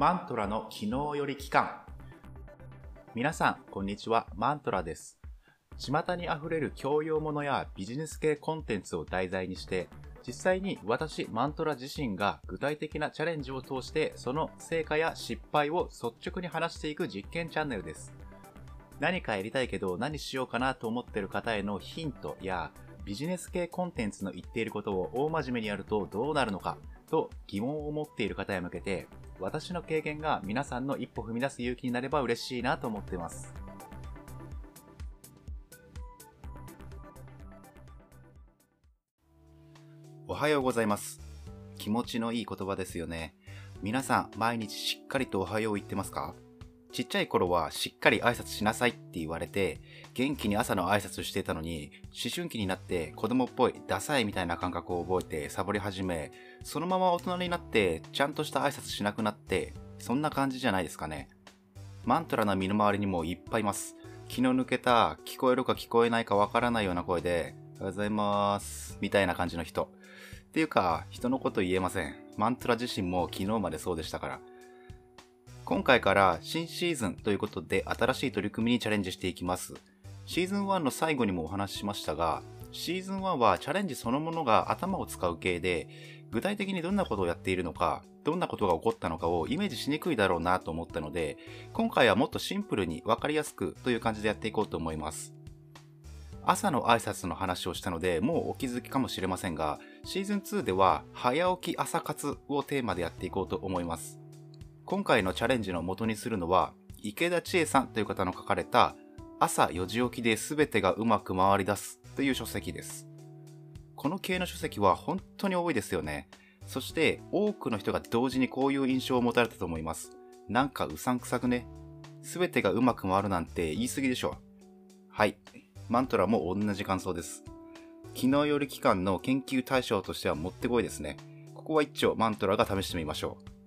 マントラの昨日より期間。皆さんこんにちは。マントラです。巷にあふれる教養ものやビジネス系コンテンツを題材にして実際に私マントラ自身が具体的なチャレンジを通してその成果や失敗を率直に話していく実験チャンネルです。何かやりたいけど何しようかなと思ってる方へのヒントやビジネス系コンテンツの言っていることを大真面目にやるとどうなるのかと疑問を持っている方へ向けて私の経験が皆さんの一歩踏み出す勇気になれば嬉しいなと思っています。おはようございます。気持ちのいい言葉ですよね。皆さん、毎日しっかりとおはよう言ってますか？ちっちゃい頃はしっかり挨拶しなさいって言われて、元気に朝の挨拶していたのに、思春期になって子供っぽい、ダサいみたいな感覚を覚えてサボり始め、そのまま大人になってちゃんとした挨拶しなくなって、そんな感じじゃないですかね。マントラの身の回りにもいっぱいいます。気の抜けた、聞こえるか聞こえないかわからないような声で、おはようございます、みたいな感じの人。っていうか、人のこと言えません。マントラ自身も昨日までそうでしたから。今回から新シーズンということで新しい取り組みにチャレンジしていきます。シーズン1の最後にもお話ししましたが、シーズン1はチャレンジそのものが頭を使う系で、具体的にどんなことをやっているのか、どんなことが起こったのかをイメージしにくいだろうなと思ったので、今回はもっとシンプルにわかりやすくという感じでやっていこうと思います。朝の挨拶の話をしたので、もうお気づきかもしれませんが、シーズン2では早起き朝活をテーマでやっていこうと思います。今回のチャレンジの元にするのは、池田千恵さんという方の書かれた、朝4時起きで全てがうまく回り出すという書籍です。この系の書籍は本当に多いですよね。そして多くの人が同時にこういう印象を持たれたと思います。なんかうさんくさくね。全てがうまく回るなんて言い過ぎでしょ。はい。マントラも同じ感想です。昨日より期間の研究対象としてはもってこいですね。ここは一丁マントラが試してみましょう。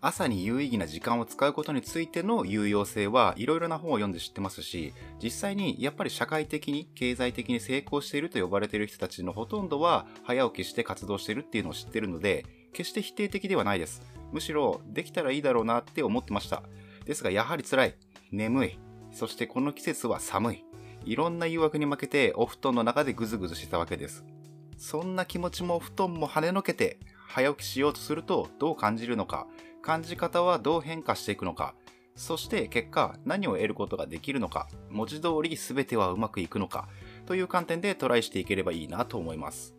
朝に有意義な時間を使うことについての有用性はいろいろな本を読んで知ってますし、実際にやっぱり社会的に経済的に成功していると呼ばれている人たちのほとんどは早起きして活動しているっていうのを知ってるので、決して否定的ではないです。むしろできたらいいだろうなって思ってました。ですがやはり辛い、眠い、そしてこの季節は寒い。いろんな誘惑に負けてお布団の中でぐずぐずしてたわけです。そんな気持ちも布団も跳ねのけて早起きしようとするとどう感じるのか、感じ方はどう変化していくのか、そして結果何を得ることができるのか、文字通り全てはうまくいくのか、という観点でトライしていければいいなと思います。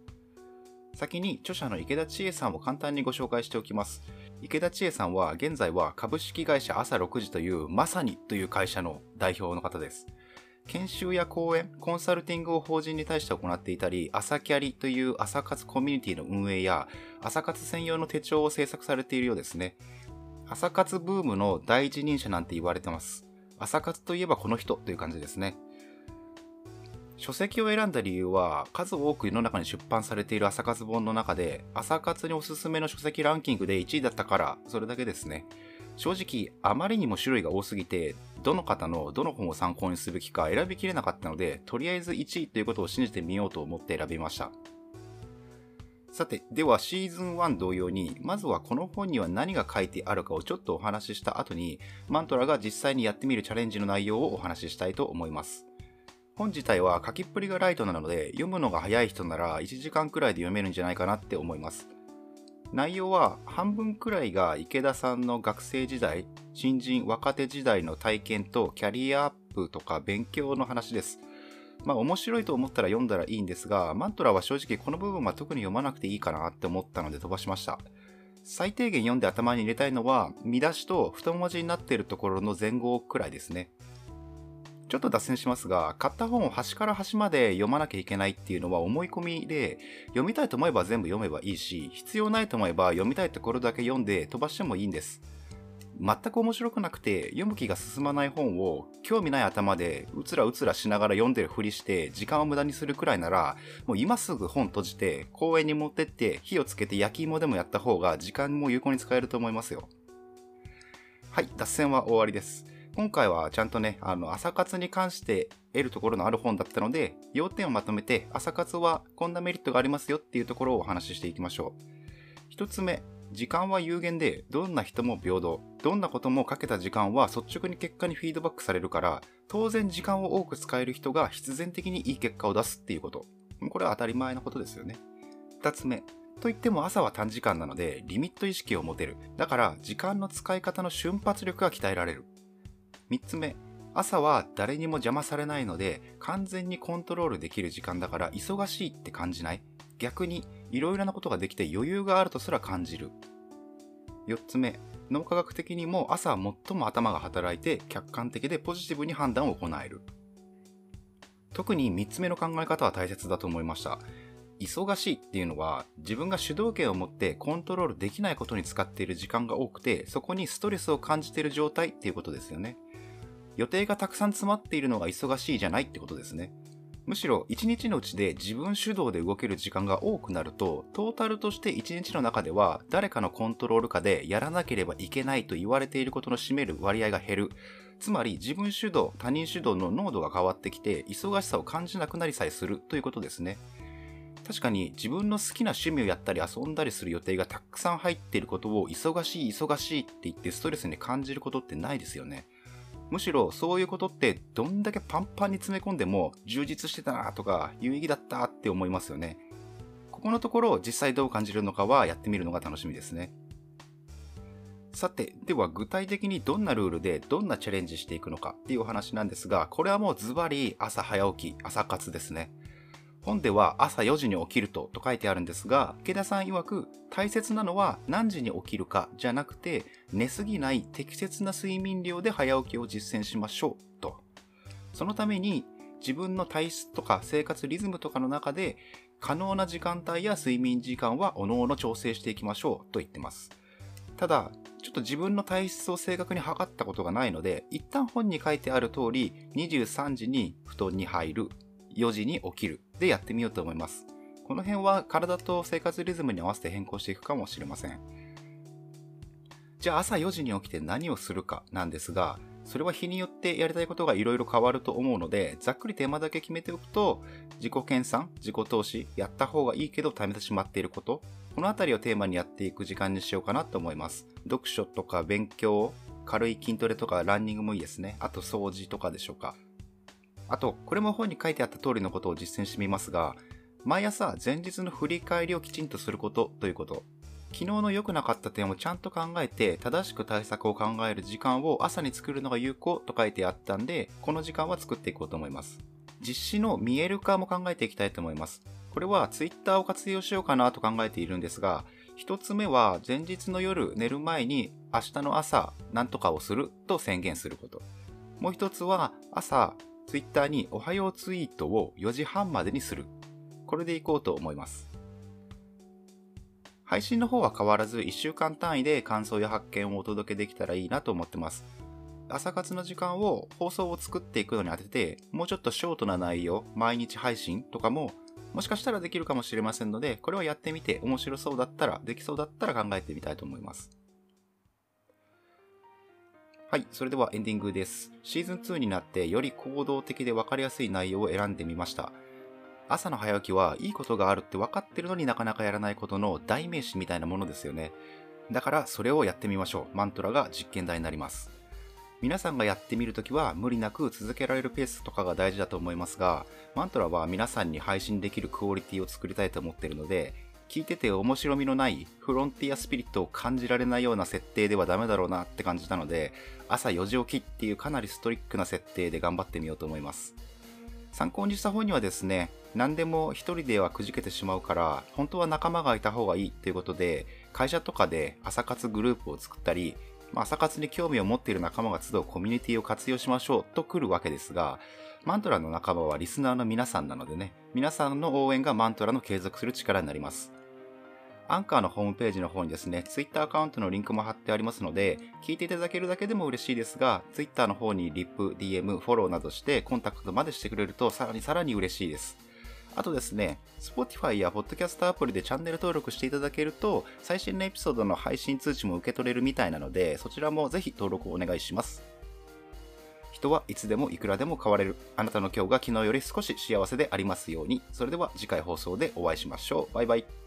先に著者の池田千恵さんを簡単にご紹介しておきます。池田千恵さんは現在は株式会社朝6時というまさにという会社の代表の方です。研修や講演、コンサルティングを法人に対して行っていたり、朝キャリという朝活コミュニティの運営や、朝活専用の手帳を制作されているようですね。朝活ブームの第一人者なんて言われてます。朝活といえばこの人という感じですね。書籍を選んだ理由は、数多く世の中に出版されている朝活本の中で、朝活におすすめの書籍ランキングで1位だったから、それだけですね。正直、あまりにも種類が多すぎて、どの方のどの本を参考にすべきか選びきれなかったので、とりあえず1位ということを信じてみようと思って選びました。さて、ではシーズン1同様に、まずはこの本には何が書いてあるかをちょっとお話しした後に、マントラが実際にやってみるチャレンジの内容をお話ししたいと思います。本自体は書きっぷりがライトなので、読むのが早い人なら1時間くらいで読めるんじゃないかなって思います。内容は半分くらいが池田さんの学生時代、新人若手時代の体験とキャリアアップとか勉強の話です。まあ面白いと思ったら読んだらいいんですが、マントラは正直この部分は特に読まなくていいかなって思ったので飛ばしました。最低限読んで頭に入れたいのは、見出しと太文字になっているところの前後くらいですね。ちょっと脱線しますが、買った本を端から端まで読まなきゃいけないっていうのは思い込みで、読みたいと思えば全部読めばいいし、必要ないと思えば読みたいところだけ読んで飛ばしてもいいんです。全く面白くなくて読む気が進まない本を興味ない頭でうつらうつらしながら読んでるふりして時間を無駄にするくらいならもう今すぐ本閉じて公園に持ってって火をつけて焼き芋でもやった方が時間も有効に使えると思いますよ。はい、脱線は終わりです。今回はちゃんとね、あの、朝活に関して得るところのある本だったので、要点をまとめて、朝活はこんなメリットがありますよっていうところをお話ししていきましょう。一つ目、時間は有限で、どんな人も平等。どんなこともかけた時間は率直に結果にフィードバックされるから、当然時間を多く使える人が必然的にいい結果を出すっていうこと。これは当たり前のことですよね。二つ目。といっても朝は短時間なので、リミット意識を持てる。だから、時間の使い方の瞬発力が鍛えられる。三つ目。朝は誰にも邪魔されないので、完全にコントロールできる時間だから忙しいって感じない。逆に、いろいろなことができて余裕があるとすら感じる。4つ目、脳科学的にも朝は最も頭が働いて客観的でポジティブに判断を行える。特に3つ目の考え方は大切だと思いました。忙しいっていうのは自分が主導権を持ってコントロールできないことに使っている時間が多くてそこにストレスを感じている状態っていうことですよね。予定がたくさん詰まっているのが忙しいじゃないってことですね。むしろ一日のうちで自分主導で動ける時間が多くなると、トータルとして一日の中では誰かのコントロール下でやらなければいけないと言われていることの占める割合が減る。つまり自分主導、他人主導の濃度が変わってきて、忙しさを感じなくなりさえするということですね。確かに自分の好きな趣味をやったり遊んだりする予定がたくさん入っていることを忙しい忙しいって言ってストレスに感じることってないですよね。むしろそういうことってどんだけパンパンに詰め込んでも充実してたなとか有意義だったって思いますよね。ここのところ実際どう感じるのかはやってみるのが楽しみですね。さて、では具体的にどんなルールでどんなチャレンジしていくのかっていうお話なんですが、これはもうズバリ朝早起き、朝活ですね。本では朝4時に起きるとと書いてあるんですが、池田さん曰く大切なのは何時に起きるかじゃなくて寝すぎない適切な睡眠量で早起きを実践しましょうと。そのために自分の体質とか生活リズムとかの中で可能な時間帯や睡眠時間は各々調整していきましょうと言ってます。ただ、ちょっと自分の体質を正確に測ったことがないので、一旦本に書いてある通り、23時に布団に入る、4時に起きるでやってみようと思います。この辺は体と生活リズムに合わせて変更していくかもしれません。じゃあ朝4時に起きて何をするかなんですが、それは日によってやりたいことがいろいろ変わると思うので、ざっくりテーマだけ決めておくと、自己研鑽、自己投資、やった方がいいけど貯めてしまっていること、このあたりをテーマにやっていく時間にしようかなと思います。読書とか勉強、軽い筋トレとかランニングもいいですね。あと掃除とかでしょうか。あと、これも本に書いてあった通りのことを実践してみますが、毎朝前日の振り返りをきちんとすることということ。昨日の良くなかった点をちゃんと考えて正しく対策を考える時間を朝に作るのが有効と書いてあったんで、この時間は作っていこうと思います。実施の見える化も考えていきたいと思います。これは Twitter を活用しようかなと考えているんですが、一つ目は前日の夜寝る前に明日の朝何とかをすると宣言すること。もう一つは朝ツイッターにおはようツイートを4時半までにする。これでいこうと思います。配信の方は変わらず1週間単位で感想や発見をお届けできたらいいなと思ってます。朝活の時間を放送を作っていくのに当てて、もうちょっとショートな内容、毎日配信とかも、もしかしたらできるかもしれませんので、これはやってみて面白そうだったら、できそうだったら考えてみたいと思います。はい、それではエンディングです。シーズン2になってより行動的で分かりやすい内容を選んでみました。朝の早起きはいいことがあるって分かってるのになかなかやらないことの代名詞みたいなものですよね。だからそれをやってみましょう。マントラが実験台になります。皆さんがやってみるときは無理なく続けられるペースとかが大事だと思いますが、マントラは皆さんに配信できるクオリティを作りたいと思っているので、聞いてて面白みのないフロンティアスピリットを感じられないような設定ではダメだろうなって感じたので朝4時起きっていうかなりストイックな設定で頑張ってみようと思います。参考にした方にはですね何でも一人ではくじけてしまうから本当は仲間がいた方がいいっていうことで会社とかで朝活グループを作ったり朝活に興味を持っている仲間が集うコミュニティを活用しましょうと来るわけですがマントラの仲間はリスナーの皆さんなのでね皆さんの応援がマントラの継続する力になります。アンカーのホームページの方にですね、Twitter アカウントのリンクも貼ってありますので、聞いていただけるだけでも嬉しいですが、Twitter の方にリップ、DM、フォローなどしてコンタクトまでしてくれるとさらにさらに嬉しいです。あとですね、Spotify や Podcast アプリでチャンネル登録していただけると、最新のエピソードの配信通知も受け取れるみたいなので、そちらもぜひ登録をお願いします。人はいつでもいくらでも変われる。あなたの今日が昨日より少し幸せでありますように。それでは次回放送でお会いしましょう。バイバイ。